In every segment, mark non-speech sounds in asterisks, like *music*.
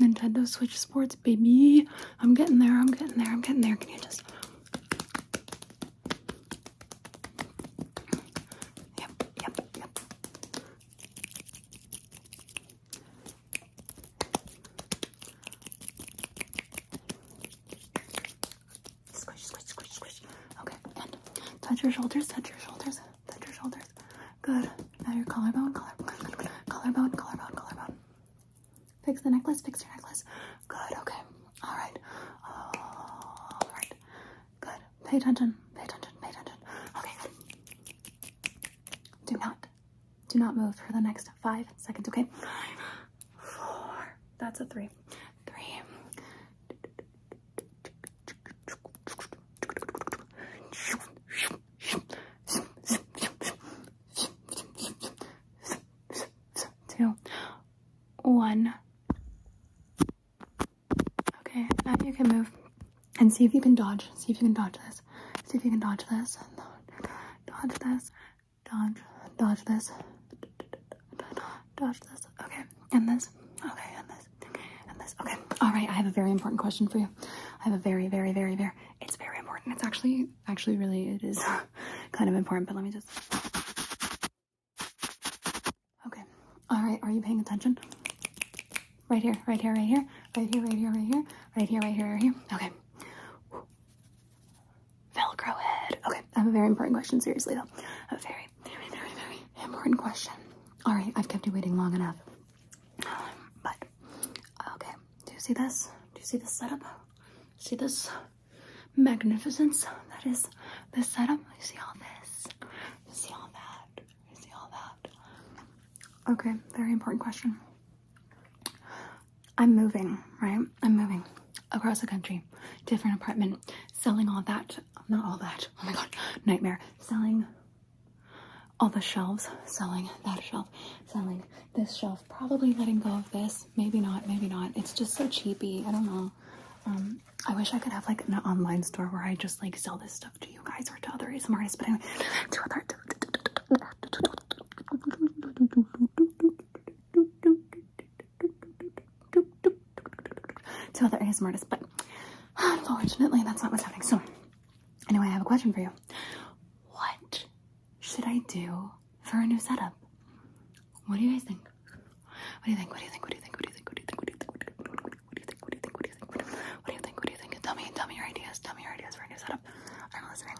Nintendo Switch Sports, baby. I'm getting there, I'm getting there, I'm getting there. Can you just. Yep, yep, yep. Squish, squish, squish, squish. Okay, and touch your shoulders, touch your shoulders, touch your shoulders. Good. Now your collarbone, collarbone, collarbone, collarbone, collarbone. Fix the necklace, fix your necklace. Good, okay. Alright. Alright. Good. Pay attention, pay attention, pay attention. Okay, good. Do not, do not move for the next five seconds, okay? Five, four, that's a three. Three. Two, one. Okay, now you can move and see if you can dodge. See if you can dodge this. See if you can dodge this. Dodge this. Dodge. Dodge this. Dodge this. And this. Okay, and this. And this. Okay. All right. I have a very important question for you. I have a very, very, very, very. It's very important. It's actually, actually, really, it is *laughs* kind of important. But let me just. Okay. All right. Are you paying attention? Right here. Right here. Right here. Right here. Right here. Right here. Right here. Right here. Right here. Okay. Velcro head. Okay. I have a very important question. Seriously though, a very, very, very, very important question. All right. I've kept you waiting long enough. But okay. Do you see this? Do you see this setup? See this magnificence that is the setup? You see all this? You see all that? You see all that? Okay, very important question. I'm moving, right? I'm moving across the country, different apartment, selling all that. Not all that. Oh my god, nightmare. Selling all the shelves, selling that shelf, selling this shelf, probably letting go of this. Maybe not, maybe not. It's just so cheapy. I don't know. Um, I wish I could have like an online store where I just like sell this stuff to you guys or to other ASMR artists, but anyway, to other to other but unfortunately that's not what's happening. So anyway, I have a question for you. What should I do for a new setup? What do you guys think? What do you think? What do you think? What do you think? What do you think? What do you think? What do you think? What do you think? What do you think? What do you think? What do you think? What do you think? What do you think? Tell me, tell me your ideas. Tell me your ideas for a new setup. I'm listening.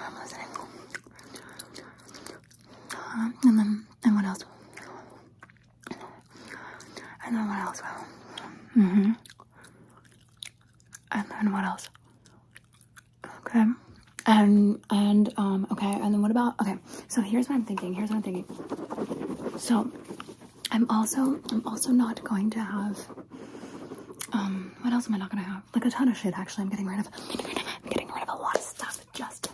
I'm listening. Um, and then, and what else? And then what else? Mm-hmm. And then what else? Okay. And and um okay, and then what about okay, so here's what I'm thinking. Here's what I'm thinking. So I'm also I'm also not going to have um what else am I not gonna have? Like a ton of shit actually I'm getting rid of. I'm getting rid of a lot of stuff just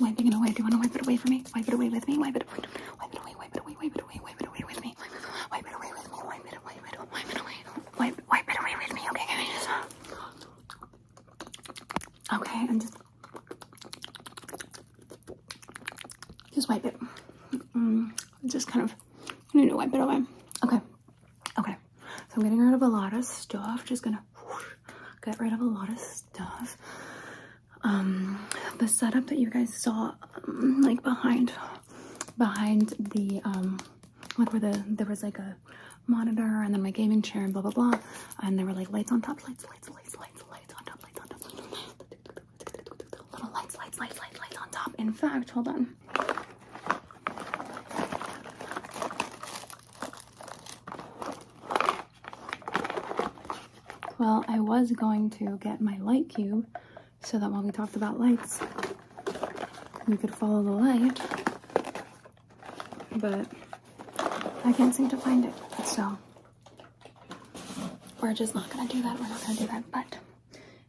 wiping it away. Do you wanna wipe it away for me? Wipe it away with me, wipe it away, wipe it away, wipe it away, wipe it away with me. Wipe it away with me, wipe it, wipe it, wipe it away. Wipe wipe it away with me. Okay, can I just Okay, and just just wipe it. Mm, just kind of you need to wipe it away. Okay. Okay. So I'm getting rid of a lot of stuff. Just gonna whoosh, *sighs* get rid of a lot of stuff. Um, the setup that you guys saw, um, like behind, behind the um, like where the there was like a monitor and then my gaming chair and blah blah blah, and there were like lights on top, lights, lights, lights, lights, lights on top, lights on top, little lights, lights, lights, lights, lights on top. In fact, hold on. Well, I was going to get my light cube so that while we talked about lights, we could follow the light. But I can't seem to find it. So we're just not gonna do that. We're not gonna do that. But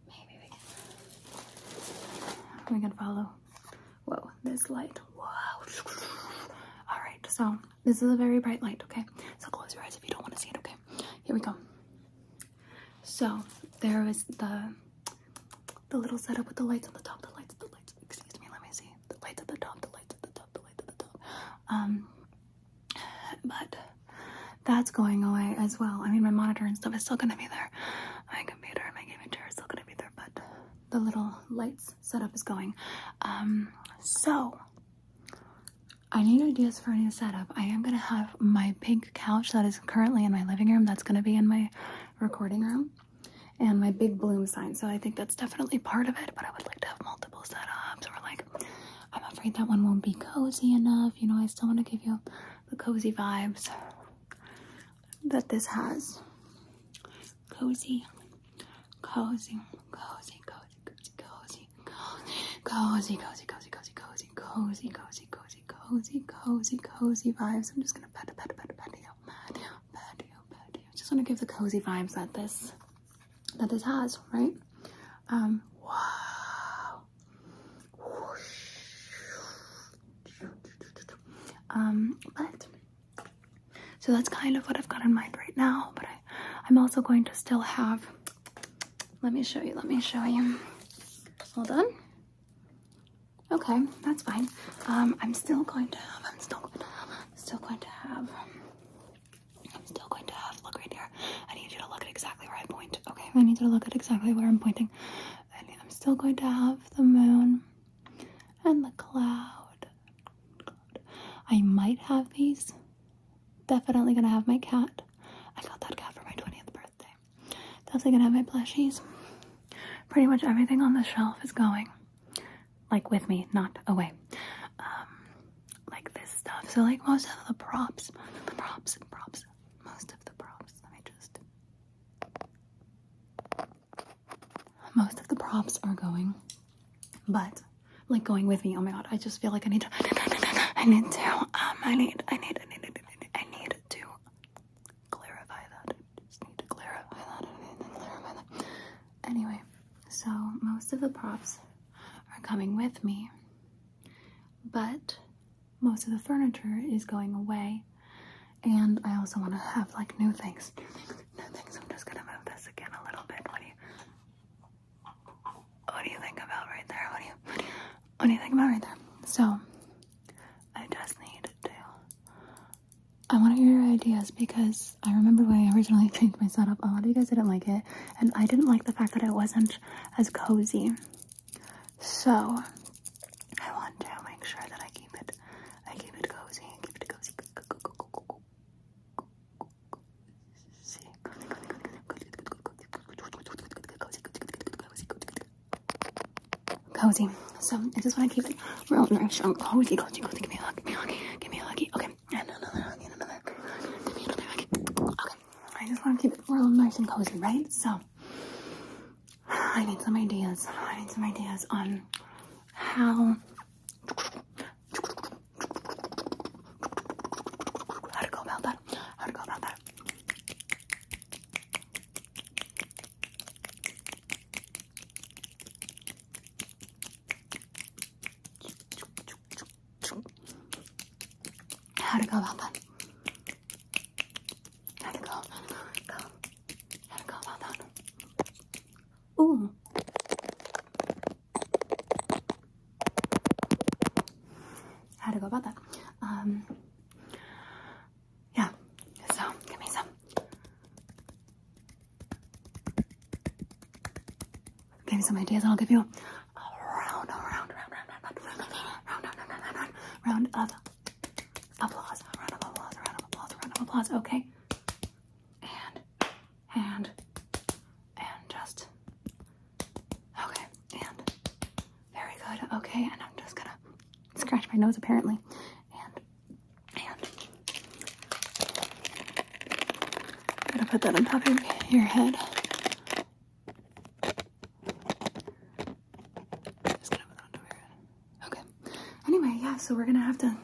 maybe we can. We can follow. Whoa, this light. Whoa. All right. So this is a very bright light. Okay. So close your eyes if you don't want to see it. Okay. Here we go. So there is the the little setup with the lights on the top, the lights, the lights. Excuse me, let me see. The lights at the top, the lights at the top, the lights at the top. Um, but that's going away as well. I mean, my monitor and stuff is still gonna be there. My computer and my gaming chair is still gonna be there, but the little lights setup is going. Um, so I need ideas for a new setup. I am gonna have my pink couch that is currently in my living room. That's gonna be in my recording room, and my big bloom sign. So I think that's definitely part of it. But I would like to have multiple setups, or like I'm afraid that one won't be cozy enough. You know, I still want to give you the cozy vibes that this has. Cozy, cozy, cozy, cozy, cozy, cozy, cozy, cozy, cozy, cozy, cozy, cozy, cozy, cozy, cozy, cozy, vibes. I'm just gonna pet, pet, pet, pet you, pet you, pet you, pet you. Just want to give the cozy vibes that this that this has, right? Um, wow. Um, but so that's kind of what I've got in mind right now. But I, I'm also going to still have. Let me show you. Let me show you. Hold on. Okay, that's fine. Um, I'm still going to have. I'm still going to. Still going to have. I'm still going to have. Look right here. I need you to look at exactly where I point. Okay, I need to look at exactly where I'm pointing. I'm still going to have the moon and the cloud. I might have these. Definitely gonna have my cat. I got that cat for my 20th birthday. Definitely gonna have my plushies. Pretty much everything on the shelf is going. Like with me, not away. Um, like this stuff. So like most of the props, the props and props, most of the props. Let me just. Most of the props are going, but like going with me. Oh my god, I just feel like I need to. I need to. Um, I need. I need. I need. I need. I need to clarify that. I just need to clarify that. I need to clarify that. Anyway, so most of the props are coming with me, but most of the furniture is going away. And I also want to have like new things. New things. I'm just gonna move this again a little bit. What do you what do you think about right there? What do you what do you think about right there? So I just need to I want to hear your ideas because I remember when I originally *laughs* changed my setup, a lot of you guys didn't like it, and I didn't like the fact that it wasn't as cozy. So I want to make sure that I keep it, I keep it cozy, keep it cozy. Cozy. So I just want to keep it real nice and cozy, cozy, cozy. Give me a hug, give me a hug, give me a huggy. Okay, and another hug, and another. Give me another huggy. Okay. I just want to keep it real nice and cozy, right? So I need some ideas. I need some ideas on how to go about that. How to go about that. How to go about that? How to go? Go? How to go? Ooh. How to go about that? Um. Yeah. So give me some. Give me some ideas, and I'll give you scratch my nose apparently. And and gonna put that on top of your head. Just gonna put that on top of your head. Okay. Anyway, yeah, so we're gonna have to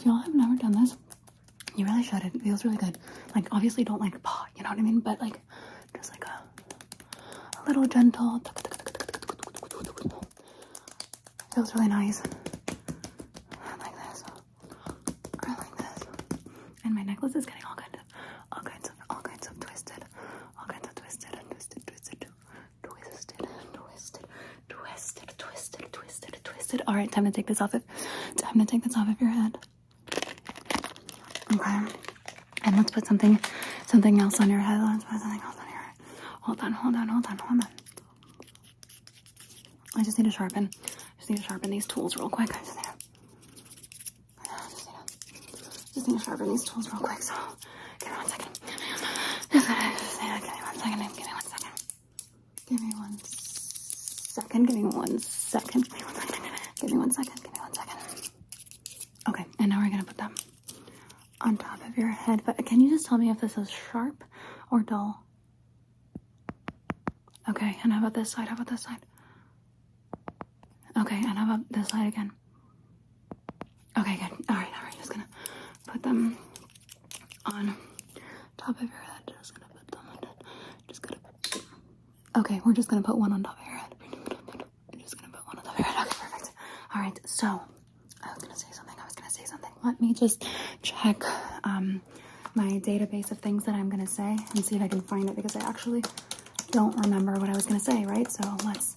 If y'all have never done this, you really should. It feels really good. Like obviously don't like paw, you know what I mean? But like just like a a little gentle. Feels really nice. Like this. Or like this. And my necklace is getting all kind of all kinds of all kinds of twisted. All kinds of twisted and twisted, twisted, twisted, twisted, twisted, twisted, twisted, twisted. Alright, time to take this off of time to take this off of your head. Okay. And let's put something something else on your head. Let's put something else on your head. Hold on, hold on, hold on, hold on. I just need to sharpen. I Just need to sharpen these tools real quick. I just need to, I just need to, just need to sharpen these tools real quick. So, give me one second. Just, just, give me one second. Give me one second. Give me one second. Give me one second. Give me one second. Give me one second. Give me one second. Okay, and now we're gonna put them on top of your head. But can you just tell me if this is sharp or dull? Okay, and how about this side? How about this side? Okay, and how about this side again? Okay, good. Alright, alright, just gonna put them on top of your head. Just gonna put them on just gonna Okay, we're just gonna put one on top of your head. Just gonna put one on top of your head. Okay, perfect. Alright, so I was gonna say something, I was gonna say something. Let me just check um my database of things that I'm gonna say and see if I can find it because I actually don't remember what I was gonna say, right? So let's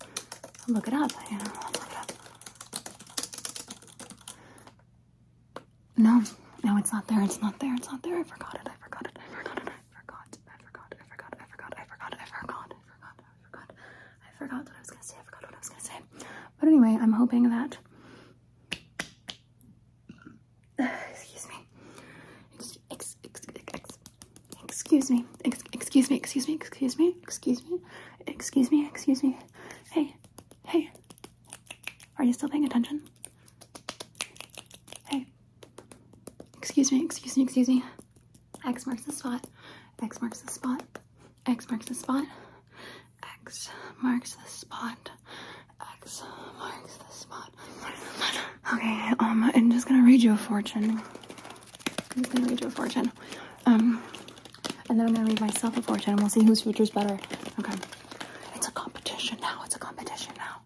look it up. Know, let's look it up. No, no, it's not there. It's not there. It's not there. I forgot it. I forgot it. I forgot it. I forgot. I forgot. I forgot. I forgot. I forgot. I forgot. I forgot. I forgot. I forgot what I was gonna say. I forgot what I was gonna say. But anyway, I'm hoping that. Excuse me. Ex- ex- ex- ex- excuse me. Ex- excuse me. Excuse me. Excuse me. Excuse me. Excuse me. Excuse me. Hey. Hey. Are you still paying attention? Hey. Excuse me. Excuse me. Excuse me. X marks the spot. X marks the spot. X marks the spot. X marks the spot. X marks the spot. Okay, um, I'm just gonna read you a fortune. I'm just gonna read you a fortune. Um, read myself a fortune we'll see whose future's better. Okay. It's a competition now. It's a competition now.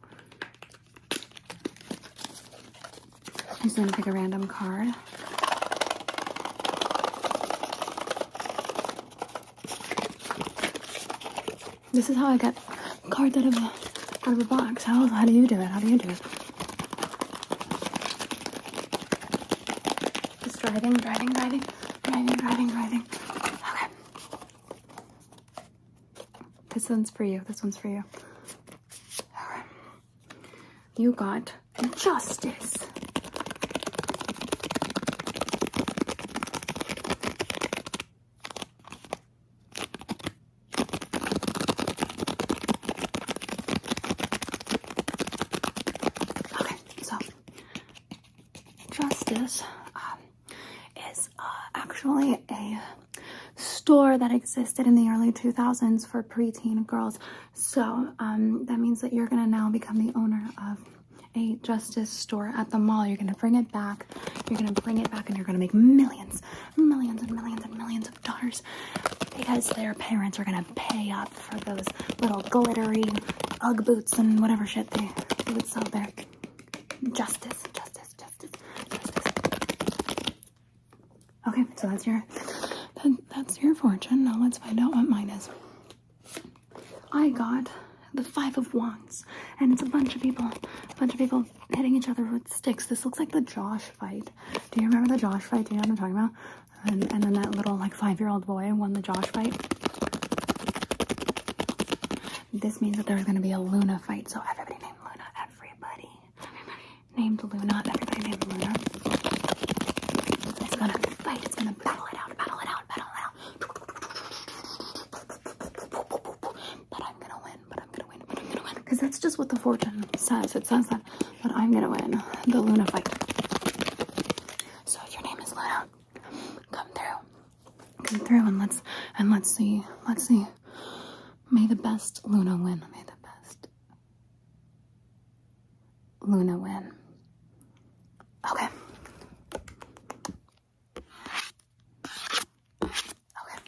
I'm just gonna pick a random card. This is how I get cards out of a out of a box. How how do you do it? How do you do it? This one's for you. This one's for you. Okay. You got justice. Okay, so Justice um, is uh, actually a store that existed in the early 2000s for preteen girls. So um, that means that you're gonna now become the owner of a Justice store at the mall. You're gonna bring it back. You're gonna bring it back, and you're gonna make millions, millions, and millions, and millions of dollars because their parents are gonna pay up for those little glittery UGG boots and whatever shit they, they would sell there. Justice, justice, justice, justice. Okay, so that's your that's your fortune. Now let's find out what mine is. I got the five of wands, and it's a bunch of people, a bunch of people hitting each other with sticks. This looks like the Josh fight. Do you remember the Josh fight? Do you know what I'm talking about? And, and then that little like five-year-old boy won the Josh fight. This means that there's gonna be a Luna fight. So everybody named Luna. Everybody, everybody named Luna. Everybody named Luna. It's gonna fight. It's gonna battle it out. Battle it out. Battle it out. But I'm gonna win. But I'm gonna win. But I'm gonna win. Because that's just what the fortune says. It says that that I'm gonna win the Luna fight. So if your name is Luna, come through. come through and let's and let's see. Let's see. May the best Luna win. May the best Luna win. Okay. Okay.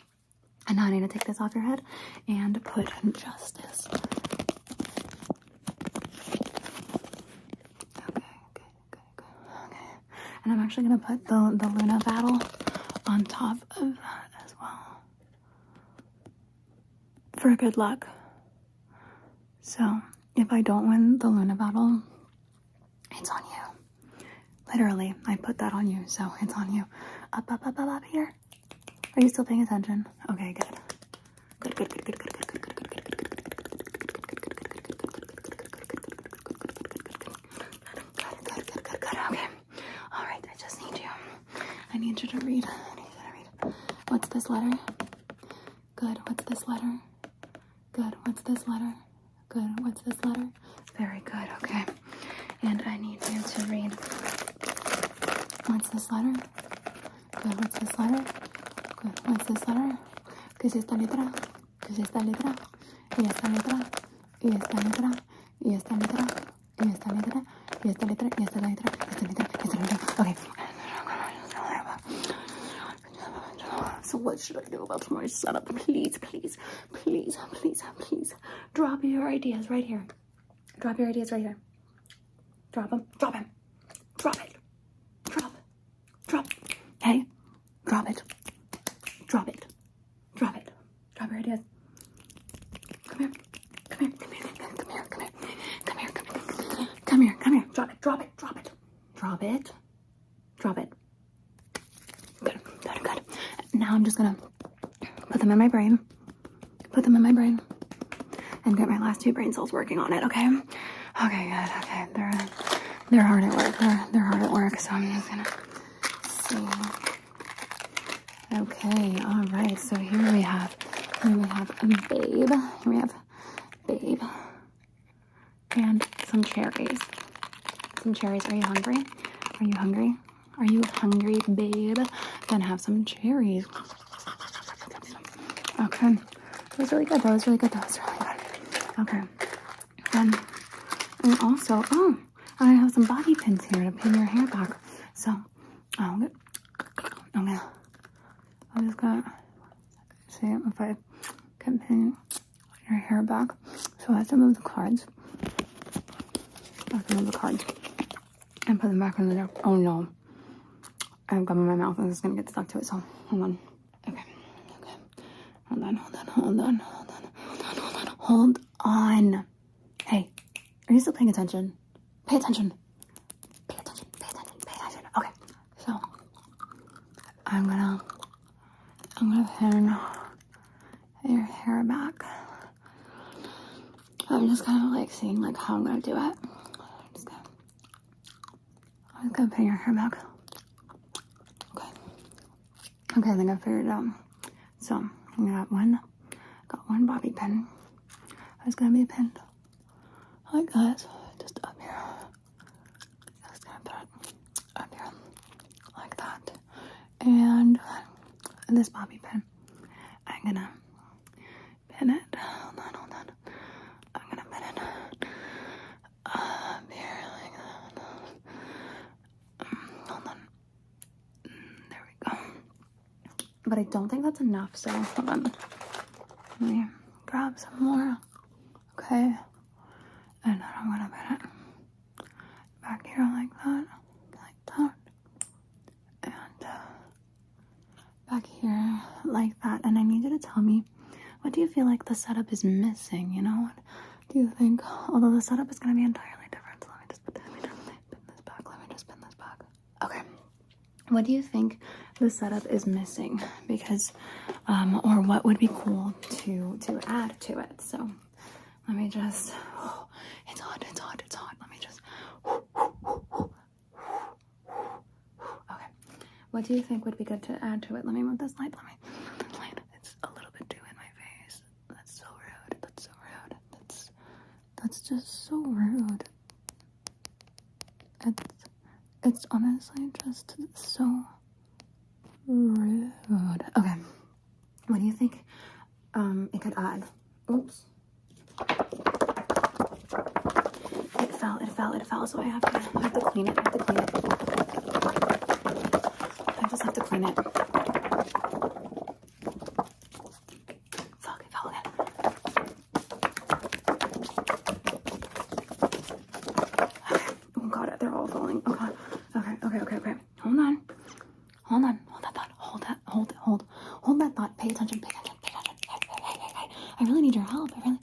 And now I need to take this off your head and put justice. And I'm actually going to put the, the Luna battle on top of that as well. For good luck. So, if I don't win the Luna battle, it's on you. Literally, I put that on you, so it's on you. Up, up, up, up, up here. Are you still paying attention? Okay, good. Good, good, good, good, good, good. Need to read. I need you to read. What's this letter? Good. What's this letter? Good. What's this letter? Good. What's this letter? Very good. Okay. And I need you to read. What's this letter? Good. What's this letter? Good. What's this letter? ¿Qué es esta letra? ¿Qué es esta letra? Y esta letra. Y esta letra. Y esta letra. Y esta letra. Y esta letra. Y esta letra. Y esta letra. Y esta letra. Okay. So what should I do about my setup? Please, please, please, please, please. Drop your ideas right here. Drop your ideas right here. Drop them. Drop him. Drop it. Drop. Drop. Hey. Drop it. Drop it. Drop it. Drop your ideas. Come here. Come here. Come here. Come here. Come here. Come here. Come here. Come here. Come here. Drop it. Drop it. Drop it. Drop it. Drop it. Good. Good. Good. Now I'm just gonna put them in my brain. Put them in my brain. And get my last two brain cells working on it, okay? Okay, good. Okay. They're they're hard at work. They're they're hard at work, so I'm just gonna see. Okay, all right. So here we have, here we have a babe. Here we have babe and some cherries. Some cherries. Are you hungry? Are you hungry? Are you hungry, babe? Then have some cherries. Okay, that was really good. That was really good. That was really good. Okay, and and also, oh, I have some bobby pins here to pin your hair back. So, oh, good. Okay. I'm just gonna see if I can pin your hair back. So I have to move the cards. I have to move the cards and put them back in there. Oh no. I've gum in my mouth and it's gonna get stuck to it, so hold on. Hold on, hold on, hold on, hold on, hold on, hold on, hold on. Hey, are you still paying attention? Pay attention. Pay attention, pay attention, pay attention. Okay, so I'm gonna I'm gonna pin your hair back. I'm just kind of like seeing like how I'm gonna do it. I'm just gonna, I'm gonna pin your hair back. Okay. Okay, I think I figured it out. So I got one, got one bobby pin. It's gonna be pinned like that, just up here. Just gonna put it up here like that, and this bobby pin. I'm gonna pin it. Hold on, hold on. I'm gonna pin it up here like that. Hold on. There we go. But I don't think that's enough, so hold on. Let me grab some more. Okay. And then I'm gonna put it back here like that. Like that. And uh, back here like that. And I need you to tell me what do you feel like the setup is missing? You know, what do you think? Although the setup is to be entirely different. So let me just put, let me just this back. Let me just pin this back. Okay. What do you think the setup is missing? Because, um, or what would be cool to to add to it? So let me just. Oh, *sighs* it's hot. It's hot. It's hot. Let me just. *sighs* Okay. What do you think would be good to add to it? Let me move this light. Let me this light. It's a little bit too in my face. That's so rude. That's so rude. That's that's just so rude. It's it's honestly just so rude. Okay. What do you think um, it could add. Oops. It fell, it fell, it fell, so I have to, I have to clean it, I have to clean it. I just have to clean it. Fuck, it fell again. Oh god, they're all falling. Oh god. Okay, okay, okay, okay. Hold on. Hold on. Hold. It. Hold. Hold that thought. Pay attention. Pay attention. Pay attention. Hey, hey, hey, hey. I really need your help. I really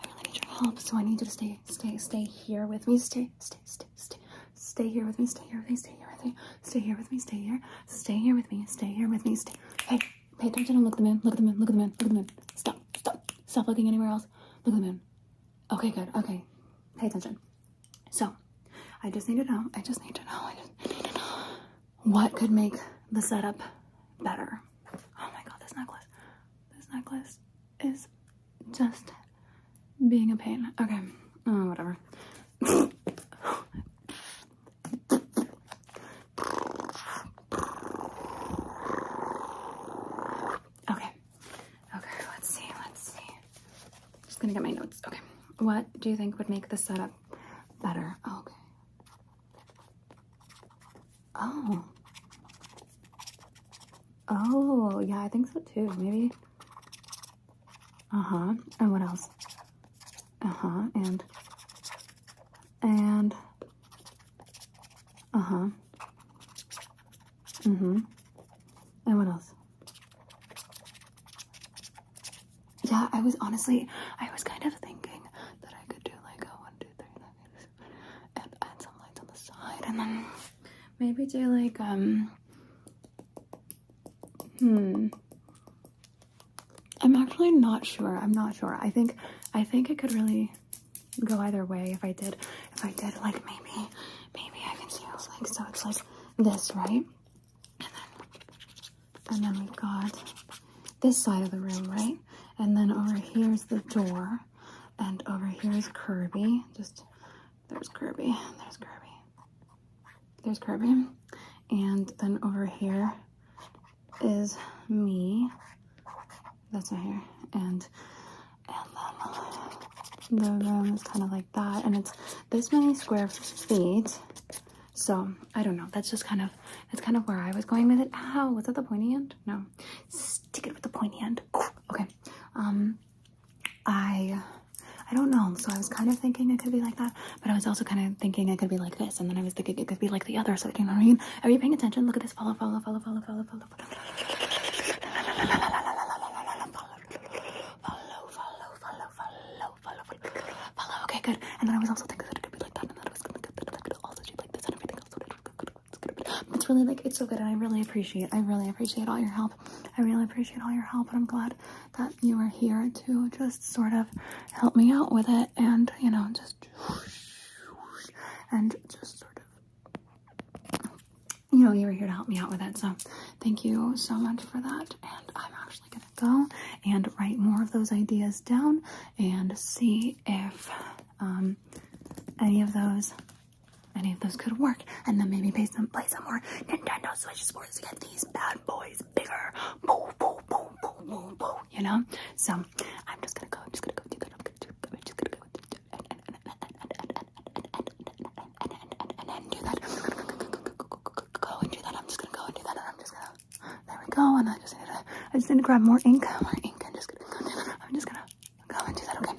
I really need your help. So I need you to stay, stay, stay here with me. Stay, stay, stay, stay. Stay here with me. Stay here with me. Stay here with me. Stay here with me. Stay here. Stay here with me. Stay here with me. Stay. Hey, pay attention and look at the moon. Look at the moon. Look at the moon. Look at the moon. Stop. Stop. Stop looking anywhere else. Look at the moon. Okay, good. Okay. Pay attention. So, I just need to know. I just need to know. I just need to know what could make the setup better. Oh my god, this necklace. This necklace is just being a pain. Okay. Oh, whatever. Okay. Okay, let's see. Let's see. Just gonna get my notes. Okay. What do you think would make the setup better? Okay. Oh. Oh, yeah, I so too. Maybe. Uh huh. And what else? Uh huh. And. And. Uh huh. Mm hmm. And what else? Yeah, I was honestly, I was kind of thinking that I could do like a one, two, three, and add some lights on the side, and then maybe do like um, hmm. I'm actually not sure. I'm not sure. I think, I think it could really go either way if I did, if I did like maybe, maybe I can see it's like so it's like this, right? And then, and then we've got this side of the room, right? And then over here's the door, and over here is Kirby. Just there's Kirby, there's Kirby, there's Kirby, and then over here is me. That's my hair, and and then the room is kind of like that, and it's this many square feet. So I don't know. That's just kind of that's kind of where I was going with it. Ow, was that the pointy end? No. Stick it with the pointy end. *sighs* Okay. Um I I don't know. So I was kind of thinking it could be like that, but I was also kind of thinking it could be like this, and then I was thinking it could be like the other. So you know what I mean? Are you paying attention? Look at this. Follow, follow, follow, follow, follow, follow, follow. Follow, follow, follow, follow, follow, follow. Okay, good. And then I was also thinking that it could be like that, and then I was gonna get that it could also do like this and everything else. It's really like it's so good, and I really appreciate. I really appreciate all your help. I really appreciate all your help, and I'm glad that you are here to just sort of help me out with it, and you know, just and just sort of you know, you were here to help me out with it. So thank you so much for that. And I'm actually going to go and write more of those ideas down and see if um, any of those any of those could work. And then maybe play some, play some more Nintendo Switch Sports to get these bad boys bigger. Boo, boo, boo, boo, boo, boo, you know? So I'm just to go. I'm just to go do that. I'm, gonna do, I'm just to go and, and, do that. Go and do that. I'm just gonna go and do that. And I'm just gonna. There we go. And I just need to. I just need to grab more ink. More ink. And just gonna. Go do that. I'm just gonna go and do that. Okay.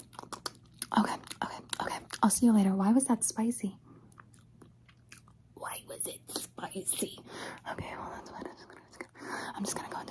Okay. Okay. Okay. I'll see you later. Why was that spicy? Why was it spicy? Okay. Well, that's what I'm just gonna. I'm just gonna go and